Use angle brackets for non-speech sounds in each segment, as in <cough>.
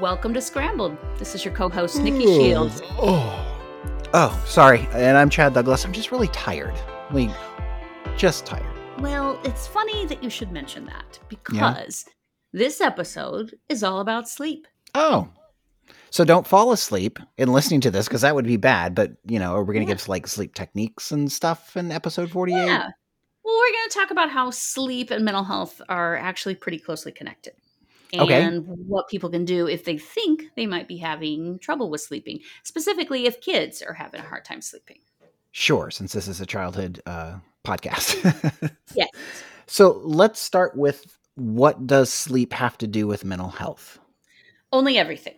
Welcome to Scrambled. This is your co host, Nikki Shields. Oh. oh, sorry. And I'm Chad Douglas. I'm just really tired. Like, just tired. Well, it's funny that you should mention that because yeah. this episode is all about sleep. Oh. So don't fall asleep in listening to this because that would be bad. But, you know, are we going to yeah. give like sleep techniques and stuff in episode 48? Yeah. Well, we're going to talk about how sleep and mental health are actually pretty closely connected and okay. what people can do if they think they might be having trouble with sleeping, specifically if kids are having a hard time sleeping. Sure, since this is a childhood uh, podcast. <laughs> yes. So let's start with what does sleep have to do with mental health? Only everything.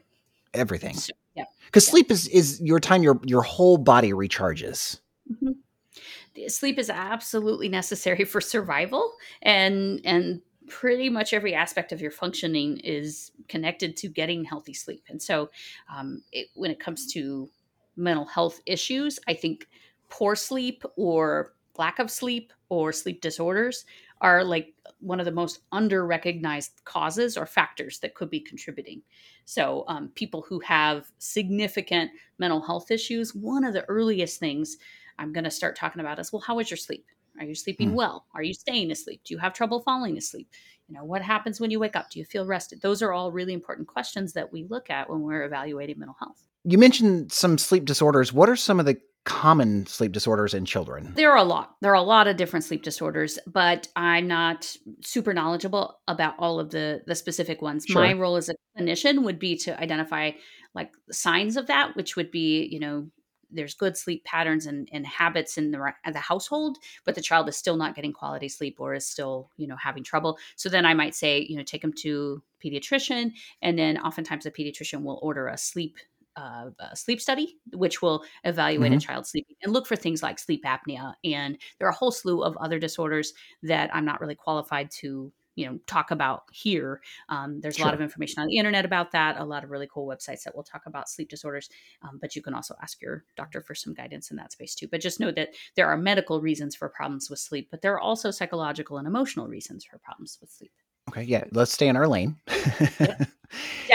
Everything. So, yeah. Because yeah. sleep is is your time your your whole body recharges. Mm-hmm. Sleep is absolutely necessary <laughs> for survival and and pretty much every aspect of your functioning is connected to getting healthy sleep. And so, um, it, when it comes to mental health issues, I think poor sleep or lack of sleep or sleep disorders are like one of the most under recognized causes or factors that could be contributing. So, um, people who have significant mental health issues, one of the earliest things I'm going to start talking about is well, how was your sleep? Are you sleeping mm. well? Are you staying asleep? Do you have trouble falling asleep? You know, what happens when you wake up? Do you feel rested? Those are all really important questions that we look at when we're evaluating mental health. You mentioned some sleep disorders. What are some of the common sleep disorders in children? There are a lot. There are a lot of different sleep disorders, but I'm not super knowledgeable about all of the the specific ones. Sure. My role as a clinician would be to identify like signs of that, which would be, you know, there's good sleep patterns and, and habits in the the household, but the child is still not getting quality sleep or is still you know having trouble. So then I might say you know take them to pediatrician, and then oftentimes the pediatrician will order a sleep uh, a sleep study, which will evaluate mm-hmm. a child's sleep and look for things like sleep apnea. And there are a whole slew of other disorders that I'm not really qualified to you know talk about here. Um, there's sure. a lot of information on the internet about that a lot of really cool websites that will talk about sleep disorders um, but you can also ask your doctor for some guidance in that space too. But just know that there are medical reasons for problems with sleep but there are also psychological and emotional reasons for problems with sleep. Okay yeah let's stay in our lane. <laughs> Definitely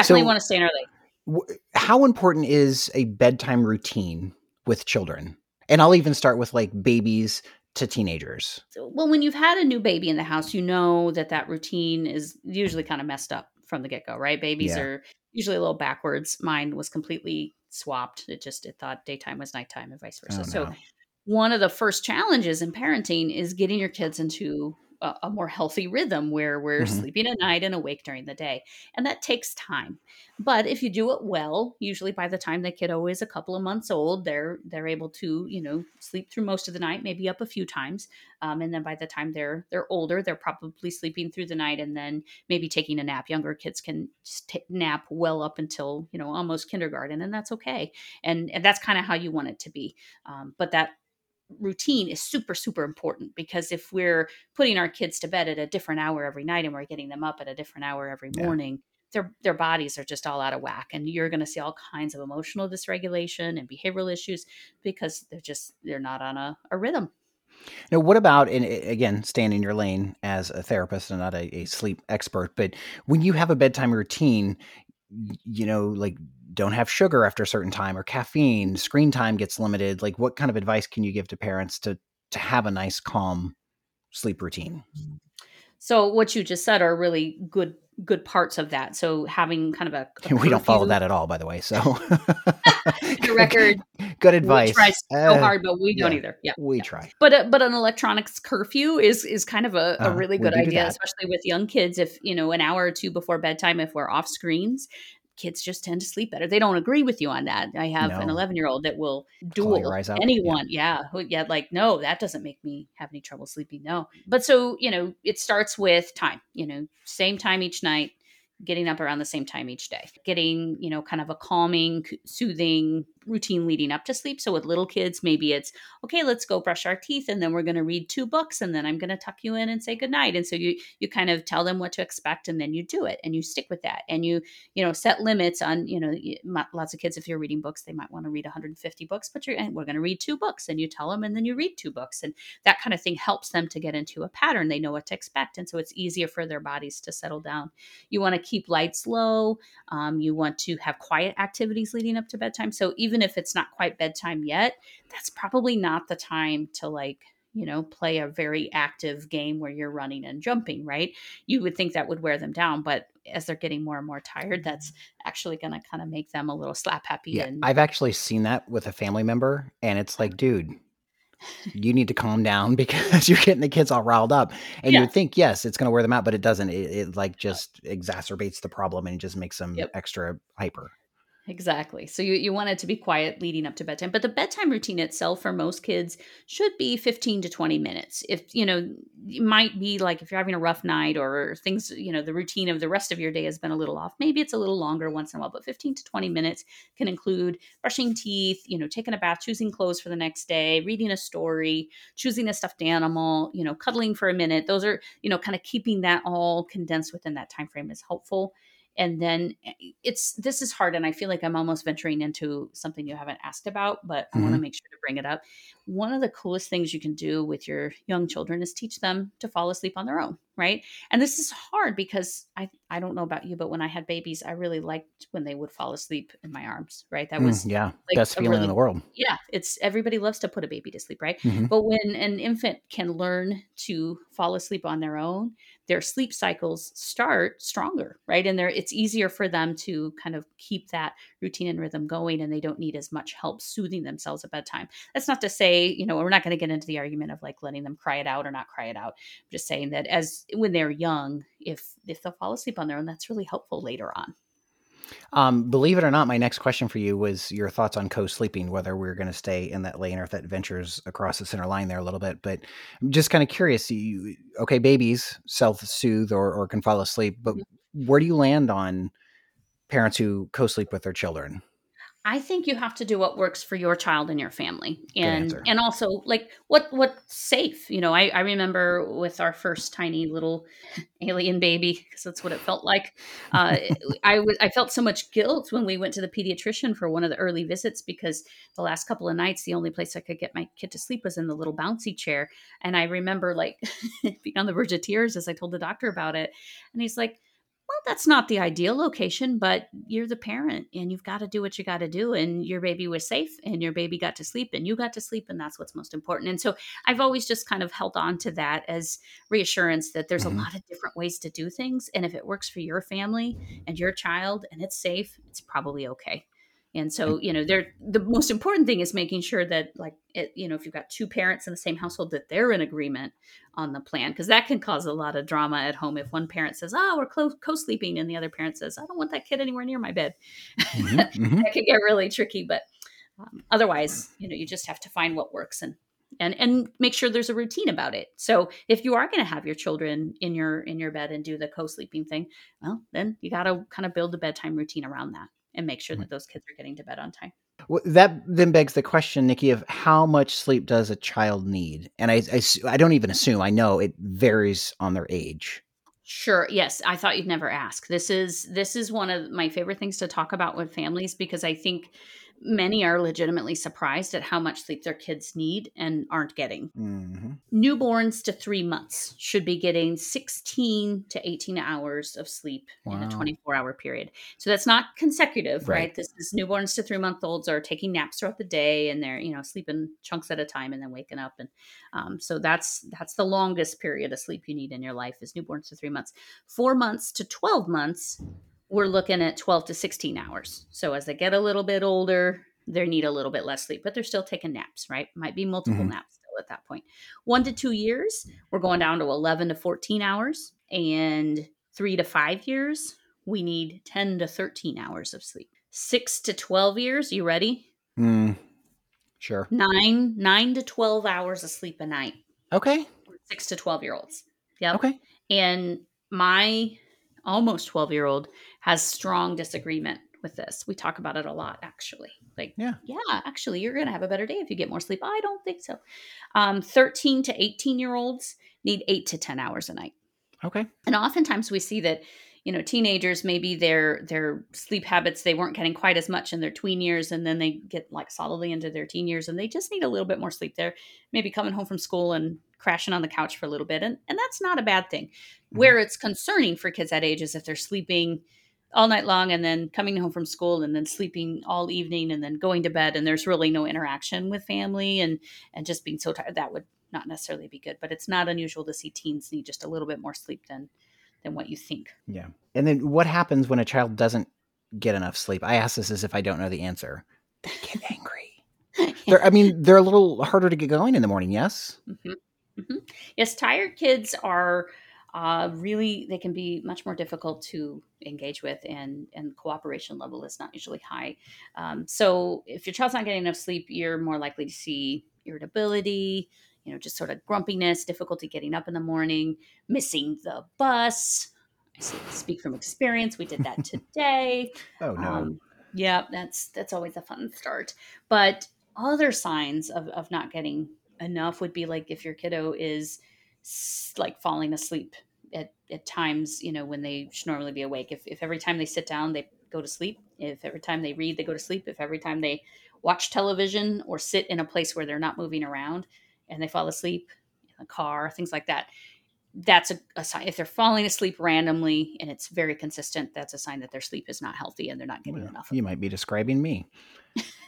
so, want to stay in our lane. how important is a bedtime routine with children? And I'll even start with like babies to teenagers? Well, when you've had a new baby in the house, you know that that routine is usually kind of messed up from the get go, right? Babies yeah. are usually a little backwards. Mine was completely swapped. It just it thought daytime was nighttime and vice oh, versa. Oh, no. So one of the first challenges in parenting is getting your kids into a, a more healthy rhythm where we're mm-hmm. sleeping at night and awake during the day. And that takes time. But if you do it well, usually by the time the kiddo is a couple of months old, they're they're able to, you know, sleep through most of the night, maybe up a few times. Um, and then by the time they're they're older, they're probably sleeping through the night and then maybe taking a nap. Younger kids can t- nap well up until, you know, almost kindergarten, and that's okay. And, and that's kind of how you want it to be. Um, but that routine is super super important because if we're putting our kids to bed at a different hour every night and we're getting them up at a different hour every morning yeah. their their bodies are just all out of whack and you're going to see all kinds of emotional dysregulation and behavioral issues because they're just they're not on a, a rhythm now, what about, and again, staying in your lane as a therapist and not a, a, sleep expert, but when you have a bedtime routine, you know, like don't have sugar after a certain time or caffeine, screen time gets limited. Like what kind of advice can you give to parents to to have a nice calm sleep routine? So what you just said are really good good parts of that. So having kind of a, a <laughs> we don't follow that at all, by the way. So <laughs> the <laughs> record, good advice. We try so uh, hard, but we don't either. Yeah, we yeah. try. But uh, but an electronics curfew is is kind of a, a uh, really good idea, especially with young kids. If you know an hour or two before bedtime, if we're off screens, kids just tend to sleep better. They don't agree with you on that. I have no. an 11 year old that will duel anyone. Yeah. yeah. Yeah. Like, no, that doesn't make me have any trouble sleeping. No. But so, you know, it starts with time, you know, same time each night. getting up around the same time each day, getting, you know, kind of a calming, soothing routine leading up to sleep. So with little kids, maybe it's okay, let's go brush our teeth and then we're going to read two books and then I'm going to tuck you in and say goodnight. And so you you kind of tell them what to expect and then you do it and you stick with that and you, you know, set limits on, you know, lots of kids if you're reading books, they might want to read 150 books, but you're and we're going to read two books and you tell them and then you read two books and that kind of thing helps them to get into a pattern. They know what to expect and so it's easier for their bodies to settle down. You want to keep lights low. Um, you want to have quiet activities leading up to bedtime. So even if it's not quite bedtime yet, that's probably not the time to like you know, play a very active game where you're running and jumping, right? You would think that would wear them down, but as they're getting more and more tired, that's actually going to kind of make them a little slap happy. Yeah, and- I've actually seen that with a family member, and it's like, mm-hmm. dude, <laughs> you need to calm down <laughs> because you're getting the kids all riled up. And yeah. you would think, yes, it's going to wear them out, but it doesn't. It, it like just exacerbates the problem and just makes them yep. extra hyper. Exactly. So you, you want it to be quiet leading up to bedtime. But the bedtime routine itself for most kids should be 15 to 20 minutes. If, you know, it might be like if you're having a rough night or things, you know, the routine of the rest of your day has been a little off. Maybe it's a little longer once in a while, but 15 to 20 minutes can include brushing teeth, you know, taking a bath, choosing clothes for the next day, reading a story, choosing a stuffed animal, you know, cuddling for a minute. Those are, you know, kind of keeping that all condensed within that time frame is helpful and then eh, it's this is hard and i feel like i'm almost venturing into something you haven't asked about but mm-hmm. i want to make sure to bring it up one of the coolest things you can do with your young children is teach them to fall asleep on their own right? And this is hard because i i don't know about you but when i had babies i really liked when they would fall asleep in my arms right? That was mm, yeah like best feeling really, in the world. Yeah it's everybody loves to put a baby to sleep right? Mm-hmm. but when an infant can learn to fall asleep on their own their sleep cycles start stronger right? And there it's easier for them to kind of keep that routine and rhythm going and they don't need as much help soothing themselves at bedtime. That's not to say you know we're not going to get into the argument of like letting them cry it out or not cry it out I'm just saying that as when they're young if if they'll fall asleep on their own that's really helpful later on um, believe it or not, my next question for you was your thoughts on co-sleeping, whether we're going to stay in that lane or if that ventures across the center line there a little bit. But I'm just kind of curious. You, okay, babies self-soothe or, or can fall asleep, but mm-hmm. where do you land on parents who co-sleep with their children? I think you have to do what works for your child and your family, and and also like what what's safe. You know, I, I remember with our first tiny little alien baby because that's what it felt like. Uh, I was I felt so much guilt when we went to the pediatrician for one of the early visits because the last couple of nights the only place I could get my kid to sleep was in the little bouncy chair, and I remember like <laughs> being on the verge of tears as I told the doctor about it, and he's like well, that's not the ideal location, but you're the parent and you've got to do what you got to do. And your baby was safe and your baby got to sleep and you got to sleep. And that's what's most important. And so I've always just kind of held on to that as reassurance that there's mm-hmm. a lot of different ways to do things. And if it works for your family and your child and it's safe, it's probably okay. And so, you know, they're the most important thing is making sure that, like, it, you know, if you've got two parents in the same household, that they're in agreement on the plan, because that can cause a lot of drama at home. If one parent says, "Oh, we're co sleeping," and the other parent says, "I don't want that kid anywhere near my bed," mm-hmm, <laughs> mm-hmm. that can get really tricky. But um, otherwise, you know, you just have to find what works and and and make sure there's a routine about it. So if you are going to have your children in your in your bed and do the co-sleeping thing, well, then you got to kind of build a bedtime routine around that and make sure that those kids are getting to bed on time. Well, that then begs the question, Nikki, of how much sleep does a child need? And I, I, I don't even assume. I know it varies on their age. Sure. Yes, I thought you'd never ask. This is this is one of my favorite things to talk about with families because I think many are legitimately surprised at how much sleep their kids need and aren't getting. Mm-hmm. Newborns to three months should be getting 16 to 18 hours of sleep wow. in a 24 hour period. So that's not consecutive, right? right? This is newborns to three month olds are taking naps throughout the day and they're, you know, sleeping chunks at a time and then waking up. And um, so that's, that's the longest period of sleep you need in your life is newborns to three months. Four months to 12 months we're looking at 12 to 16 hours. So as they get a little bit older, they need a little bit less sleep, but they're still taking naps, right? Might be multiple mm-hmm. naps still at that point. One to two years, we're going down to 11 to 14 hours. And three to five years, we need 10 to 13 hours of sleep. Six to 12 years, you ready? Mm, sure. Nine, nine to 12 hours of sleep a night. Okay. Six to 12 year olds. Yeah. Okay. And my almost 12 year old has strong disagreement with this. We talk about it a lot, actually. Like, yeah, yeah, actually, you're going to have a better day if you get more sleep. I don't think so. Um, 13 to 18 year olds need eight to 10 hours a night. Okay. And oftentimes we see that, you know, teenagers maybe their their sleep habits they weren't getting quite as much in their tween years, and then they get like solidly into their teen years, and they just need a little bit more sleep. They're maybe coming home from school and crashing on the couch for a little bit, and and that's not a bad thing. Mm-hmm. Where it's concerning for kids that age is if they're sleeping all night long and then coming home from school and then sleeping all evening and then going to bed and there's really no interaction with family and and just being so tired that would not necessarily be good but it's not unusual to see teens need just a little bit more sleep than than what you think. Yeah. And then what happens when a child doesn't get enough sleep? I ask this as if i don't know the answer. They get angry. <laughs> They're i mean they're a little harder to get going in the morning yes? Mm-hmm. Mm-hmm. yes tired kids are uh, really they can be much more difficult to engage with and and cooperation level is not usually high. Um, so if your child's not getting enough sleep you're more likely to see irritability you know just sort of grumpiness difficulty getting up in the morning missing the bus. I speak from experience. We did that <laughs> today. Oh no. Um, yeah that's that's always a fun start. But other signs of, of not getting enough would be like if your kiddo is like falling asleep at, at times, you know, when they should normally be awake. If, if every time they sit down, they go to sleep, if every time they read, they go to sleep, if every time they watch television or sit in a place where they're not moving around and they fall asleep in a car, things like that, that's a, a, sign. If they're falling asleep randomly and it's very consistent, that's a sign that their sleep is not healthy and they're not getting well, enough. You might be describing me. <laughs>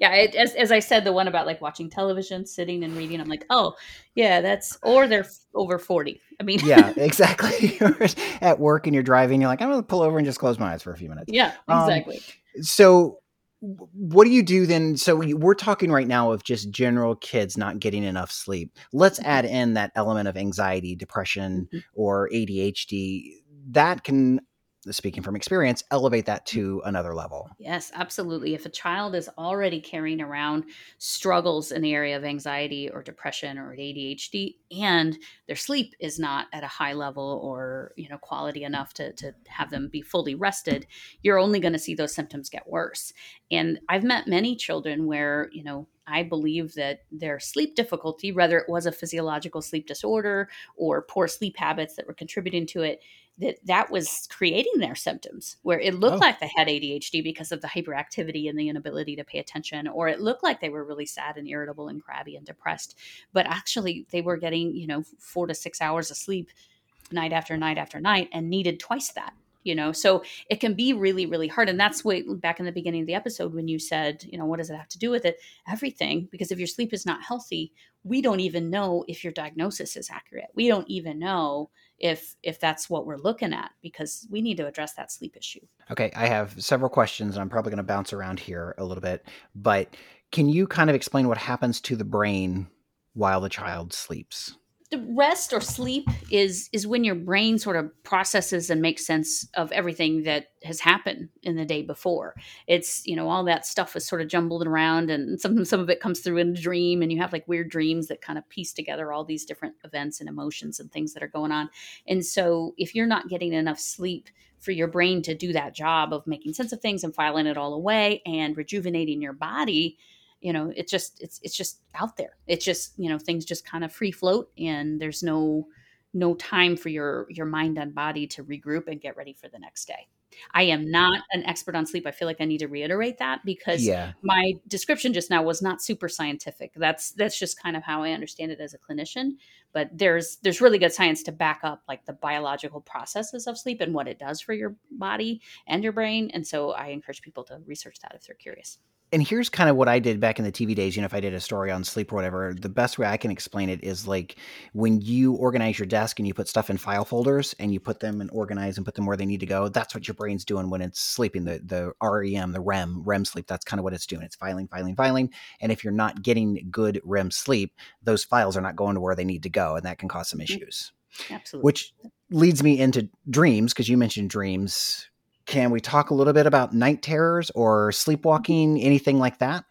yeah, it, as, as I said, the one about like watching television, sitting and reading, I'm like, oh, yeah, that's, or they're over 40. I mean, yeah, <laughs> exactly. <laughs> You're at work and you're driving, you're like, I'm going to pull over and just close my eyes for a few minutes. Yeah, exactly. Um, so, what do you do then? So we're talking right now of just general kids not getting enough sleep. Let's mm-hmm. add in that element of anxiety, depression, mm-hmm. or ADHD. That can speaking from experience, elevate that mm. to another level. Yes, absolutely. If a child is already carrying around struggles in the area of anxiety or depression or ADHD and their sleep is not at a high level or, you know, quality enough to, to have them be fully rested, you're only going to see those symptoms get worse. And I've met many children where, you know, I believe that their sleep difficulty, whether it was a physiological sleep disorder or poor sleep habits that were contributing to it, that that was creating their symptoms where it looked oh. like they had ADHD because of the hyperactivity and the inability to pay attention or it looked like they were really sad and irritable and crabby and depressed but actually they were getting you know 4 to 6 hours of sleep night after night after night and needed twice that you know? So it can be really really hard and that's what back in the beginning of the episode when you said you know what does it have to do with it? Everything because if your sleep is not healthy we don't even know if your diagnosis is accurate. We don't even know if if that's what we're looking at because we need to address that sleep issue. Okay i have several questions and i'm probably going to bounce around here a little bit but can you kind of explain what happens to the brain while the child sleeps rest or sleep is is when your brain sort of processes and makes sense of everything that has happened in the day before. It's you know all that stuff is sort of jumbled around and some some of it comes through in a dream and you have like weird dreams that kind of piece together all these different events and emotions and things that are going on. And so if you're not getting enough sleep for your brain to do that job of making sense of things and filing it all away and rejuvenating your body you know it's just it's it's just out there. It's just you know things just kind of free float and there's no no time for your your mind and body to regroup and get ready for the next day. I am not an expert on sleep. I feel like i need to reiterate that because yeah. my description just now was not super scientific. That's that's just kind of how i understand it as a clinician but there's there's really good science to back up like the biological processes of sleep and what it does for your body and your brain and so i encourage people to research that if they're curious and here's kind of what I did back in the TV days. You know, if I did a story on sleep or whatever, the best way I can explain it is like when you organize your desk and you put stuff in file folders and you put them and organize and put them where they need to go. That's what your brain's doing when it's sleeping. The the REM, the REM, REM sleep. That's kind of what it's doing. It's filing, filing, filing. And if you're not getting good REM sleep, those files are not going to where they need to go, and that can cause some mm-hmm. issues. Absolutely. Which leads me into dreams because you mentioned dreams can we talk a little bit about night terrors or sleepwalking, anything like that?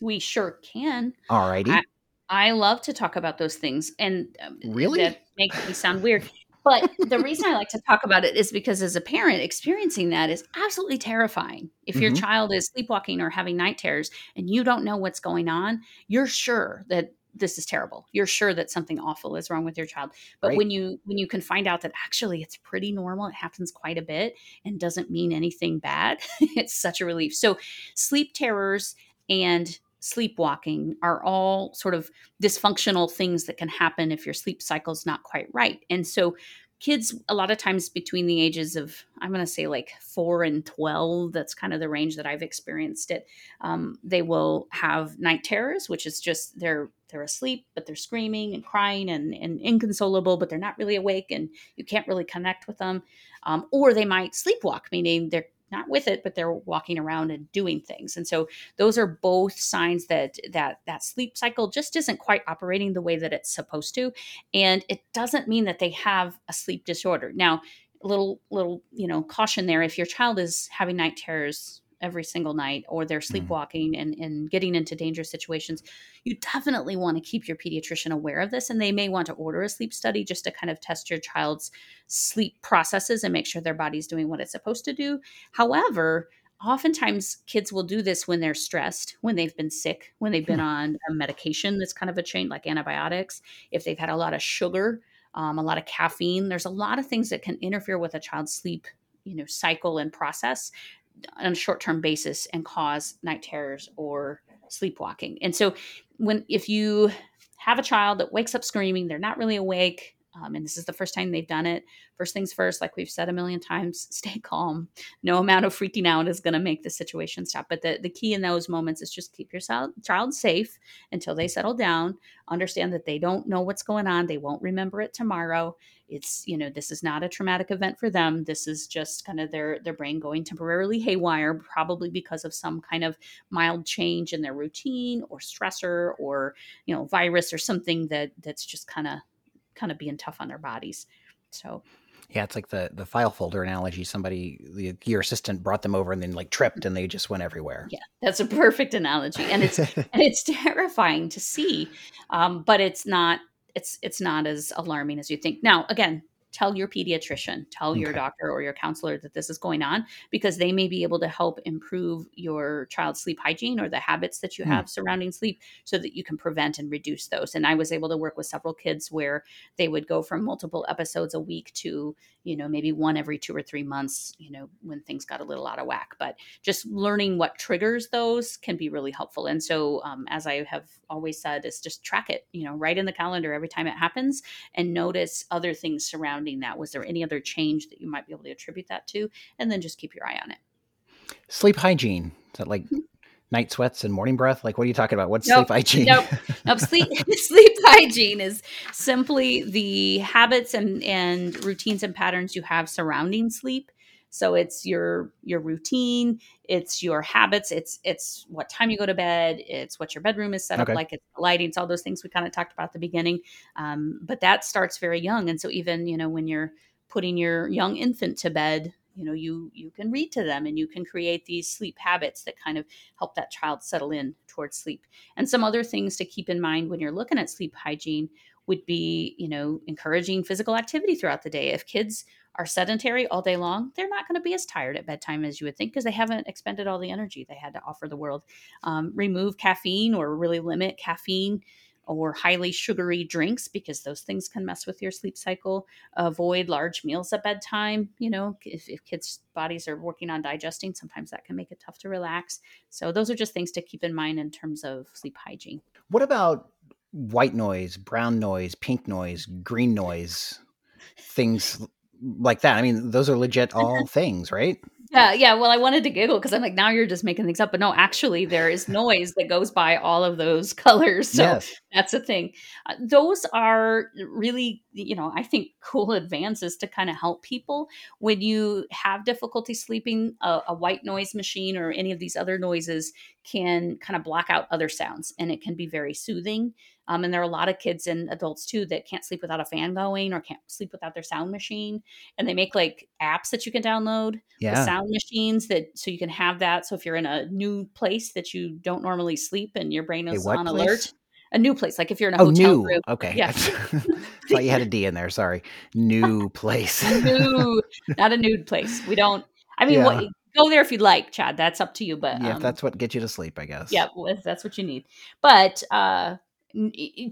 We sure can. Alrighty. I, I love to talk about those things, and um, really that makes me sound weird. but the reason I like to talk about it is because as a parent, experiencing that is absolutely terrifying. If your Mhm. child is sleepwalking or having night terrors and you don't know what's going on, you're sure that this is terrible. You're sure that something awful is wrong with your child. But Right. when you when you can find out that actually it's pretty normal, it happens quite a bit and doesn't mean anything bad, <laughs> it's such a relief. So sleep terrors and sleepwalking are all sort of dysfunctional things that can happen if your sleep cycle's not quite right. And so kids a lot of times between the ages of i'm going to say like 4 and 12 that's kind of the range that i've experienced it um, they will have night terrors which is just they're they're asleep but they're screaming and crying and, and inconsolable but they're not really awake and you can't really connect with them um, or they might sleepwalk meaning they're not with it but they're walking around and doing things. And so those are both signs that that that sleep cycle just isn't quite operating the way that it's supposed to. And it doesn't mean that they have a sleep disorder. Now a little little you know caution there if your child is having night terrors every single night or they're sleepwalking and, and getting into dangerous situations you definitely want to keep your pediatrician aware of this and they may want to order a sleep study just to kind of test your child's sleep processes and make sure their body's doing what it's supposed to do. However oftentimes kids will do this when they're stressed when they've been sick when they've been on a medication that's kind of a chain like antibiotics if they've had a lot of sugar um, a lot of caffeine there's a lot of things that can interfere with a child's sleep you know cycle and process on a short-term basis and cause night terrors or sleepwalking. And so when if you have a child that wakes up screaming they're not really awake um, and this is the first time they've done it. First things first like we've said a million times <laughs> stay calm. No amount of freaking out is going to make the situation stop. But the, the key in those moments is just keep your child, child safe until they settle down. Understand that they don't know what's going on. They won't remember it tomorrow. It's you know this is not a traumatic event for them. This is just kind of their their brain going temporarily haywire probably because of some kind of mild change in their routine or stressor or you know virus or something that that's just kind of kind of being tough on their bodies so Yeah, it's like the the file folder analogy. Somebody, the, your assistant, brought them over and then like tripped, and they just went everywhere. yeah that's a perfect analogy and it's <laughs> and it's terrifying to see um, but it's not it's it's not as alarming as you think now again tell your pediatrician tell your Okay. doctor or your counselor that this is going on because they may be able to help improve your child's sleep hygiene or the habits that you Hmm. have surrounding sleep so that you can prevent and reduce those and i was able to work with several kids where they would go from multiple episodes a week to you know maybe one every two or three months you know when things got a little out of whack but just learning what triggers those can be really helpful. And so, um, as I have always said, is just track it, you know, write in the calendar every time it happens and notice other things surrounding that. Was there any other change that you might be able to attribute that to? And then just keep your eye on it. Sleep hygiene. Is that like mm-hmm. night sweats and morning breath? Like, what are you talking about? What's Nope, sleep hygiene? nope. Nope. Sleep <laughs> <laughs> sleep hygiene is simply the habits and and routines and patterns you have surrounding sleep. So it's your your routine, it's your habits, it's it's what time you go to bed, it's what your bedroom is set Okay. up like, it's lighting, it's all those things we kind of talked about at the beginning. Um, but that starts very young, and so even you know when you're putting your young infant to bed, you know you you can read to them and you can create these sleep habits that kind of help that child settle in towards sleep. And some other things to keep in mind when you're looking at sleep hygiene would be, you know, encouraging physical activity throughout the day. If kids are sedentary all day long, they're not going to be as tired at bedtime as you would think because they haven't expended all the energy they had to offer the world. Um, remove caffeine or really limit caffeine or highly sugary drinks because those things can mess with your sleep cycle. Avoid large meals at bedtime. You know, if, if kids' bodies are working on digesting, sometimes that can make it tough to relax. So, those are just things to keep in mind in terms of sleep hygiene. What about white noise, brown noise, pink noise, green noise, things like that? I mean, those are legit <laughs> all things, right? Yeah, yeah. Well, I wanted to giggle because I'm like, now you're just making things up. But no, actually, there is noise that goes by all of those <laughs> colors. So yes. that's a thing. Uh, those are really, you know, I think cool advances to kind of help people when you have difficulty sleeping. A, a white noise machine or any of these other noises can kind of block out other sounds, and it can be very soothing. Um, and there are a lot of kids and adults too that can't sleep without a fan going or can't sleep without their sound machine. And they make like apps that you can download with Yeah. sound machines that so you can have that. So if you're in a new place that you don't normally sleep and your brain is on place? alert, a new place. Like if you're in a oh, hotel new. room. Okay. Yeah. <laughs> Thought you had a D in there. Sorry. New place. <laughs> New, not a nude place. We don't. I mean, Yeah. what, go there if you'd like, Chad. That's up to you. But yeah, um, if that's what gets you to sleep, I guess. yeah, if that's what you need. But uh,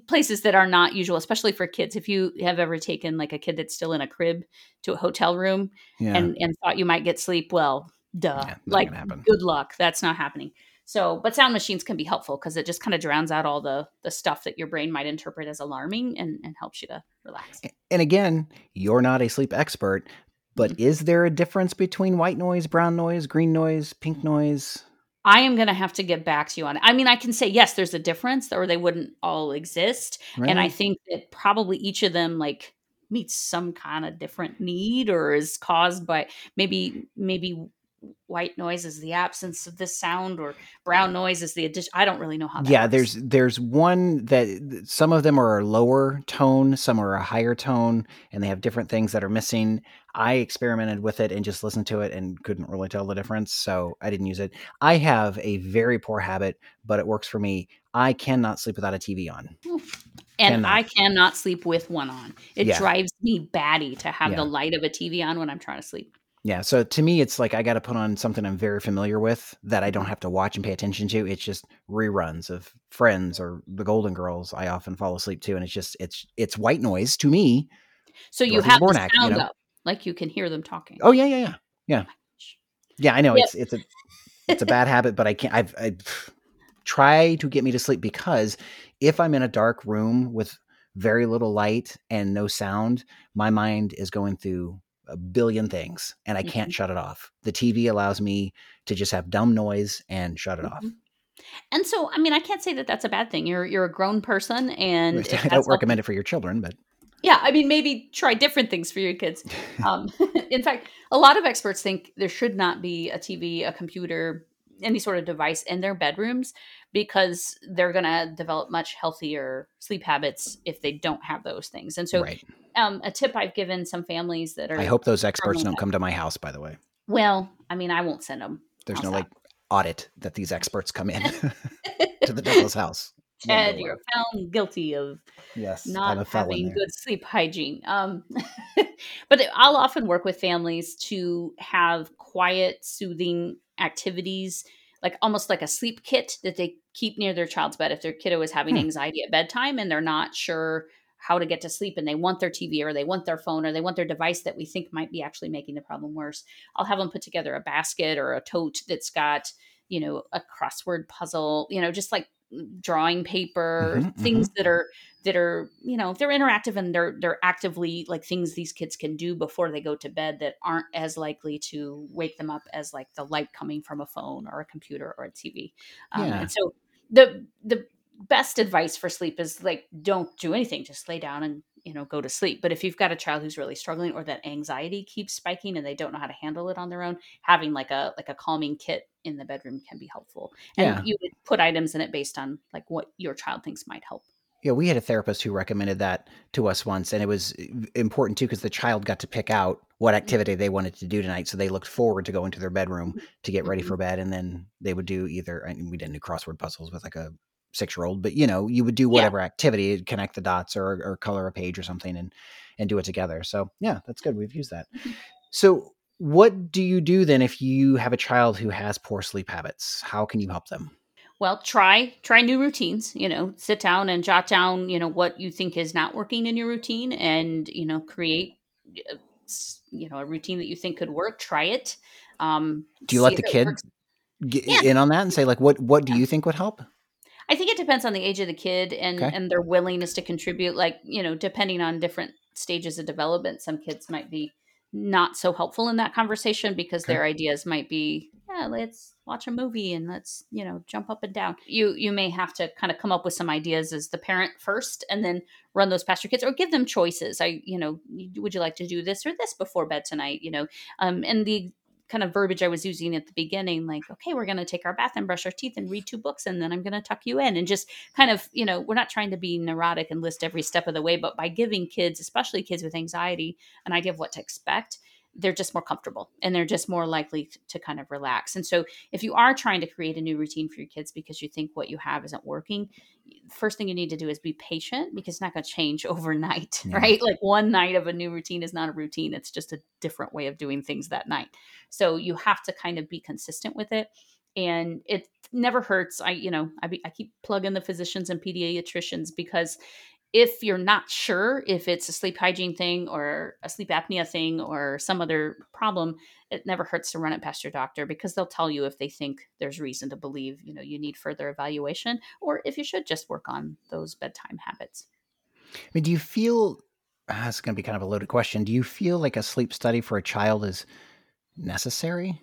places that are not usual, especially for kids. If you have ever taken like a kid that's still in a crib to a hotel room Yeah. and and thought you might get sleep, well, duh. Yeah, like, good luck. That's not happening. So, but sound machines can be helpful because it just kind of drowns out all the the stuff that your brain might interpret as alarming and, and helps you to relax. and again, you're not a sleep expert, but Mm-hmm. is there a difference between white noise, brown noise, green noise, pink noise? I am going to have to get back to you on it. I mean, I can say yes, there's a difference, or they wouldn't all exist. And I think that probably each of them like meets some kind of different need or is caused by maybe maybe white noise is the absence of this sound or brown noise is the addition. I don't really know how that yeah works. there's there's one that some of them are a lower tone some are a higher tone and they have different things that are missing i experimented with it and just listened to it and couldn't really tell the difference so i didn't use it i have a very poor habit but it works for me i cannot sleep without a tv on and cannot. I cannot sleep with one on. It Yeah. drives me batty to have Yeah. the light of a TV on when I'm trying to sleep. Yeah so to me it's like i got to put on something i'm very familiar with that i don't have to watch and pay attention to it's just reruns of friends or the golden girls i often fall asleep to and it's just it's it's white noise to me So you Dorothy have the Zbornak, you sound know? up, like you can hear them talking. oh yeah yeah yeah yeah oh Yeah, I know it's it's a <laughs> it's a bad habit, but I can't. I've I <sighs> try to get me to sleep because if I'm in a dark room with very little light and no sound, my mind is going through a billion things, and I can't shut it off. The TV allows me to just have dumb noise and shut it off. Mhm. And so, I mean, I can't say that that's a bad thing. You're you're a grown person, and <laughs> I don't recommend it for your children, but Yeah, I mean, maybe try different things for your kids. <laughs> Um, <laughs> in fact, a lot of experts think there should not be a TV, a computer, any sort of device in their bedrooms because they're going to develop much healthier sleep habits if they don't have those things. And so, right. um, a tip I've given some families that are, I hope those experts don't come to my house. By the way, well, I mean, I won't send them. there's no like audit that these experts come in <laughs> to the devil's house. <laughs> Ted, you're found guilty of yes, not having good sleep hygiene. Um, <laughs> but I'll often work with families to have quiet, soothing activities, like almost like a sleep kit that they keep near their child's bed. If their kiddo is having Hmm. anxiety at bedtime and they're not sure how to get to sleep and they want their TV or they want their phone or they want their device that we think might be actually making the problem worse, I'll have them put together a basket or a tote that's got, you know, a crossword puzzle, you know, just like drawing paper, Mhm, things that are that are you know they're interactive and they're they're actively like things these kids can do before they go to bed that aren't as likely to wake them up as like the light coming from a phone or a computer or a TV. Um, Yeah. And so the the best advice for sleep is like don't do anything, just lay down and you know go to sleep. But if you've got a child who's really struggling or that anxiety keeps spiking and they don't know how to handle it on their own, having like a like a calming kit in the bedroom can be helpful. And Yeah. you would put items in it based on like what your child thinks might help. Yeah, we had a therapist who recommended that to us once, and it was important too because the child got to pick out what activity they wanted to do tonight. So they looked forward to going to their bedroom to get ready Mhm. for bed, and then they would do either. I mean, we didn't do crossword puzzles with like a six-year-old, but you know, you would do Yeah. whatever activity, connect the dots or or color a page or something, and and do it together. So yeah, that's good. We've used that. Mhm. So what do you do then if you have a child who has poor sleep habits? How can you help them? Well, try try new routines, you know, sit down and jot down, you know, what you think is not working in your routine and, you know, create uh, you know, a routine that you think could work, try it. Um Do you let the kid works. get Yeah. in on that and say like, what what do Yeah. you think would help? I think it depends on the age of the kid and Okay. and their willingness to contribute. Like you know, depending on different stages of development, some kids might be not so helpful in that conversation because Okay. their ideas might be, yeah, let's watch a movie and let's you know jump up and down. You you may have to kind of come up with some ideas as the parent first, and then run those past your kids or give them choices. I you know, would you like to do this or this before bed tonight? You know, um, and the kind of verbiage I was using at the beginning, like, okay, we're going to take our bath and brush our teeth and read two books, and then I'm going to tuck you in. And just kind of, you know, we're not trying to be neurotic and list every step of the way, but by giving kids, especially kids with anxiety, an idea of what to expect, they're just more comfortable and they're just more likely to kind of relax. And so, if you are trying to create a new routine for your kids because you think what you have isn't working, first thing you need to do is be patient because it's not going to change <laughs> overnight, Yeah. right? Like one night of a new routine is not a routine, it's just a different way of doing things that night. So you have to kind of be consistent with it. And it never hurts. I, you know, I, be, I keep plugging the physicians and pediatricians because if you're not sure if it's a sleep hygiene thing or a sleep apnea thing or some other problem, it never hurts to run it past your doctor because they'll tell you if they think there's reason to believe, you know, you need further evaluation or if you should just work on those bedtime habits. I mean, do you feel ah, it's going to be kind of a loaded question? Do you feel like a sleep study for a child is necessary?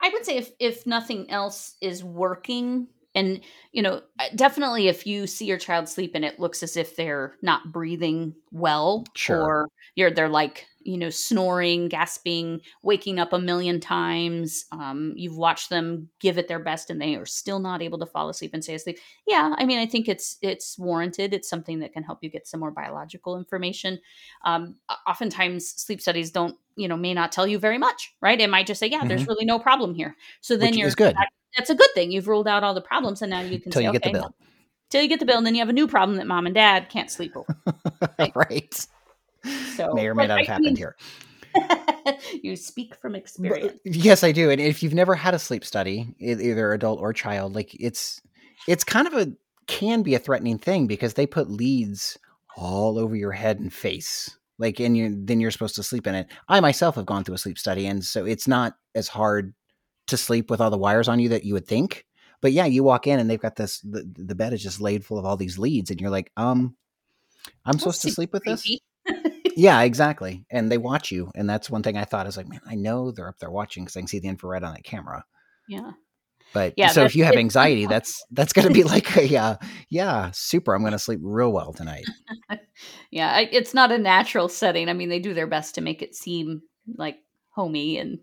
I would say if if nothing else is working and you know uh, definitely if you see your child sleep and it looks as if they're not breathing well Sure. or you're they're like you know snoring gasping waking up a million times um, you've watched them give it their best and they are still not able to fall asleep and stay asleep yeah i mean i think it's it's warranted it's something that can help you get some more biological information um, oftentimes sleep studies don't you know may not tell you very much right it might just say yeah there's really no problem here so then Mm-hmm. Which you're good. That- that's a good thing you've ruled out all the problems and now you can Till say you get the bill. till you get the bill and then you have a new problem that mom and dad can't sleep over <laughs> right. so May or may not have I happened mean- here. <laughs> you speak from But- uh, experience yes, I do. And if you've never had a sleep study, either adult or child, like it's it's kind of a can be a threatening thing because they put leads all over your head and face. Like and you then you're supposed to sleep in it. I myself have gone through a sleep study and so it's not as hard to sleep with all the wires on you that you would think. But yeah, you walk in and they've got this the, the bed is just laid full of all these leads and you're like, um I'm supposed to sleep with this? Yeah, <laughs> exactly. And they watch you. And that's one thing I thought I was like, man, I know they're up there watching because I can see the infrared on that camera. yeah But Yeah, so if you have anxiety, that's that's going to be <laughs> like a yeah, yeah, super. I'm going to sleep real well tonight. yeah it's not a natural setting i mean they do their best to make it seem like homey and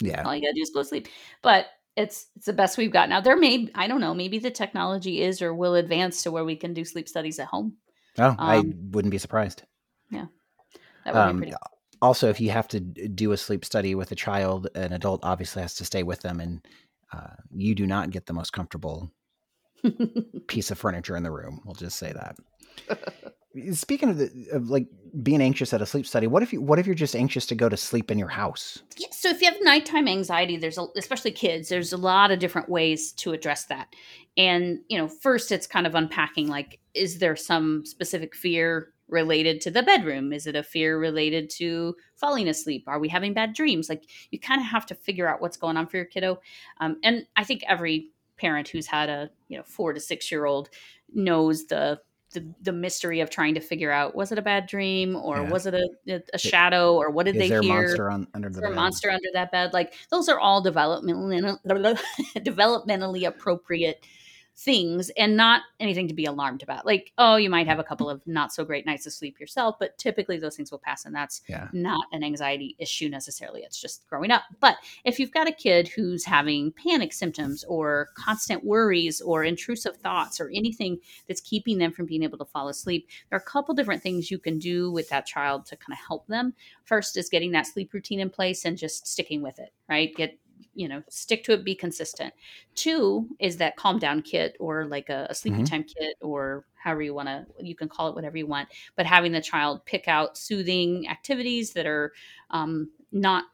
Yeah, all you gotta do is go sleep but it's it's the best we've got now there may i don't know maybe the technology is or will advance to where we can do sleep studies at home oh, I Um, wouldn't be surprised. Yeah, that would Um, be pretty Also, if you have to do a sleep study with a child, an adult obviously has to stay with them, and uh, you do not get the most comfortable <laughs> piece of furniture in the room. We'll just say that. <laughs> Speaking of, the, of like being anxious at a sleep study, what if you what if you're just anxious to go to sleep in your house? Yeah, so if you have nighttime anxiety, there's a, especially kids, there's a lot of different ways to address that. And, you know, first it's kind of unpacking like, is there some specific fear related to the bedroom? Is it a fear related to falling asleep? Are we having bad dreams? Like, you kind of have to figure out what's going on for your kiddo. Um, and I think every parent who's had a, you know, four to six year old knows the, the, the mystery of trying to figure out was it a bad dream or Yeah. was it a, a, shadow or what did Is they there hear? monster on under Is the bed? monster under that bed? Like those are all developmentally <laughs> developmentally appropriate things and not anything to be alarmed about. Like, oh, you might have a couple of not so great nights of sleep yourself, but typically those things will pass and that's Yeah. not an anxiety issue necessarily. It's just growing up. But if you've got a kid who's having panic symptoms or constant worries or intrusive thoughts or anything that's keeping them from being able to fall asleep, there are a couple different things you can do with that child to kind of help them. First is getting that sleep routine in place and just sticking with it, right? Get you know, stick to it, be consistent. Two is that calm down kit or like a, a sleepy Mhm. time kit or however you want to, you can call it whatever you want, but having the child pick out soothing activities that are um, not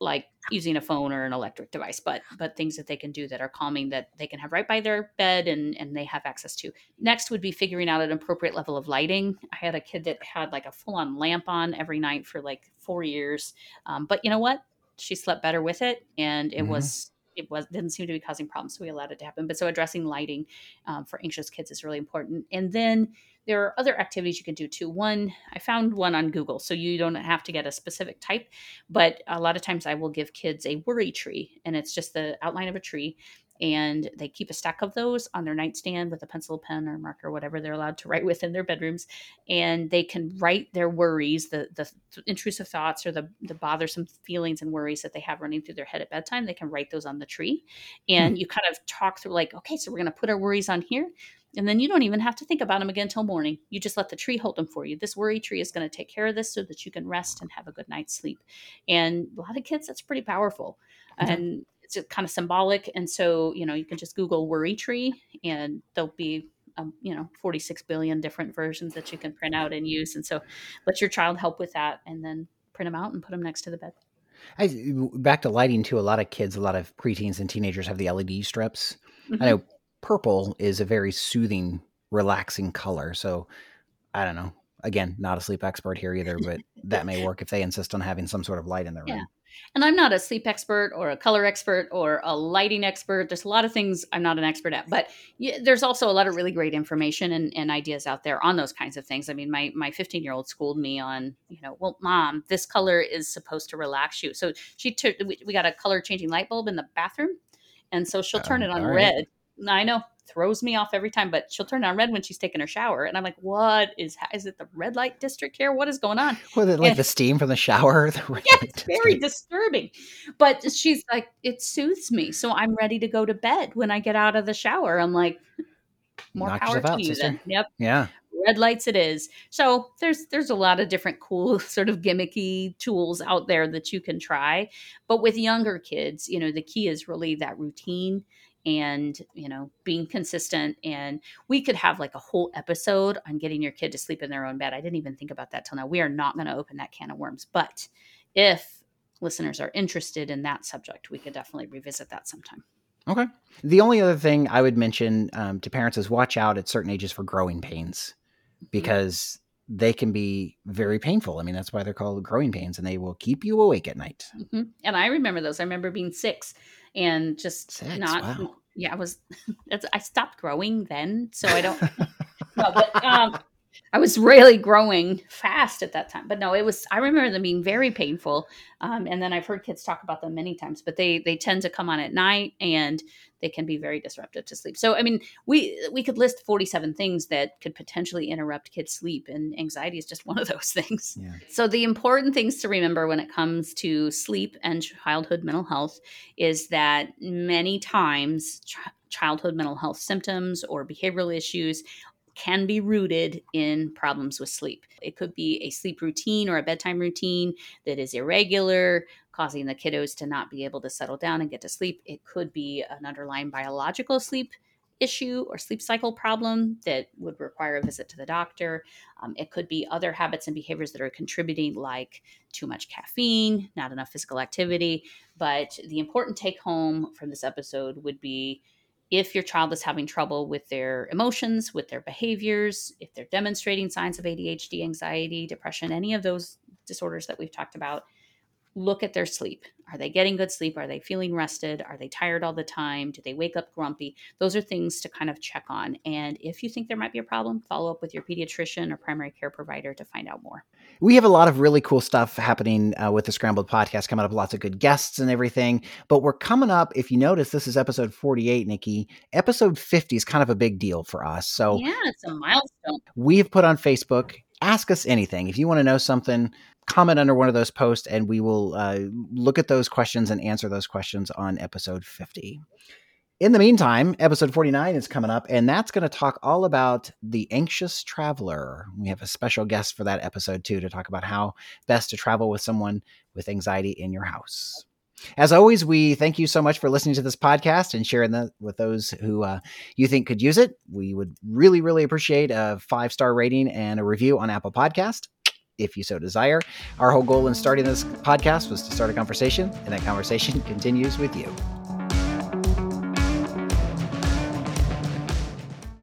like using a phone or an electric device, but but things that they can do that are calming that they can have right by their bed and and they have access to. Next would be figuring out an appropriate level of lighting. I had a kid that had like a full on lamp on every night for like four years, um, but you know what? She slept better with it, and it Mhm. was it was didn't seem to be causing problems, so we allowed it to happen. But so addressing lighting um, for anxious kids is really important, and then there are other activities you can do too. One, I found one on Google, so you don't have to get a specific type, but a lot of times I will give kids a worry tree, and it's just the outline of a tree, and they keep a stack of those on their nightstand with a pencil, pen, or marker, whatever they're allowed to <laughs> write with in their bedrooms, and they can write their worries, the the intrusive thoughts or the the bothersome feelings and worries that they have running through their head at bedtime. They can write those on the tree, hmm. and you kind of talk through like, okay, so we're going to put our worries on here. And then you don't even have to think about them again until morning. You just let the tree hold them for you. This worry tree is going to take care of this so that you can rest and have a good night's sleep. And a lot of kids, that's pretty powerful. Okay. And it's kind of symbolic. And so, you know, you can just Google worry tree and there'll be um, you know 46 billion different versions that you can print out and use and so let your child help with that and then print them out and put them next to the bed I, back to lighting too a lot of kids a lot of preteens and teenagers have the led strips mm-hmm. i know purple is a very soothing relaxing color so i don't know again not a sleep expert here either but that may work if they insist on having some sort of light in their <laughs> room yeah. And I'm not a sleep expert or a color expert or a lighting expert. There's a lot of things I'm not an expert at, but there's also a lot of really great information and, and, ideas out there on those kinds of things. I mean, my my 15 year old schooled me on, you know, well, mom, this color is supposed to relax you. So she took we, we got a color changing light bulb in the bathroom, and so she'll turn uh, it on right. red. I know throws me off every time, but she'll turn on red when she's taking her shower. And I'm like, what is, is it the red light district here? What is going on? Was it like and, the steam from the shower? <laughs> The yeah, it's very disturbing. But she's like, it soothes me. So I'm ready to go to bed when I get out of the shower. I'm like, more Knock power to out, you sister. then. Yep. Yeah. Red lights it is. So there's there's a lot of different cool <laughs> sort of gimmicky tools out there that you can try. But with younger kids, you know, the key is really that routine and you know being consistent and we could have like a whole episode on getting your kid to sleep in their own bed i didn't even think about that till now we are not going to open that can of worms but if listeners are interested in that subject we could definitely revisit that sometime okay the only other thing i would mention um, to parents is watch out at certain ages for growing pains mm-hmm. because. They can be very painful i mean that's why they're called growing pains and they will keep you awake at night mm-hmm. and i remember those i remember being six and just Six, not wow. yeah i was <laughs> i stopped growing then so i don't <laughs> no, but um I was really growing fast at that time. But no, it was I remember them being very painful. Um, and then I've heard kids talk about them many times, but they they tend to come on at night and they can be very disruptive to sleep. So I mean, we we could list 47 things that could potentially interrupt kids' sleep and anxiety is just <laughs> one of those things. Yeah. So the important things to remember when it comes to sleep and childhood mental health is that many times ch- childhood mental health symptoms or behavioral issues can be rooted in problems with sleep. It could be a sleep routine or a bedtime routine that is irregular, causing the kiddos to not be able to settle down and get to sleep. It could be an underlying biological sleep issue or sleep cycle problem that would require a visit to the doctor. Um, it could be other habits and behaviors that are contributing, like too much caffeine, not enough physical activity. But the important take home from this episode would be if your child is having trouble with their emotions, with their behaviors, if they're demonstrating signs of ADHD, anxiety, depression, any of those disorders that we've talked about, look at their sleep. Are they getting good sleep? Are they feeling rested? Are they tired all the time? Do they wake up grumpy? Those are things to kind of check on. And if you think there might be a problem, follow up with your pediatrician or primary care provider to find out more. We have a lot of really cool stuff happening uh, with the Scrambled podcast, coming up, lots of good guests and everything. But we're coming up, if you notice, this is episode 48, Nikki. Episode 50 is kind of a big deal for us. So, yeah, it's a milestone. We've put on Facebook ask us anything. If you want to know something, comment under one of those posts and we will uh, look at those questions and answer those questions on episode 50. In the meantime, episode 49 is coming up, and that's going to talk all about the anxious traveler. We have a special guest for that episode, too, to talk about how best to travel with someone with anxiety in your house. As always, we thank you so much for listening to this podcast and sharing that with those who uh, you think could use it. We would really, really appreciate a five star rating and a review on Apple Podcast if you so desire. Our whole goal in starting this podcast was to start a conversation, and that conversation <laughs> continues with you.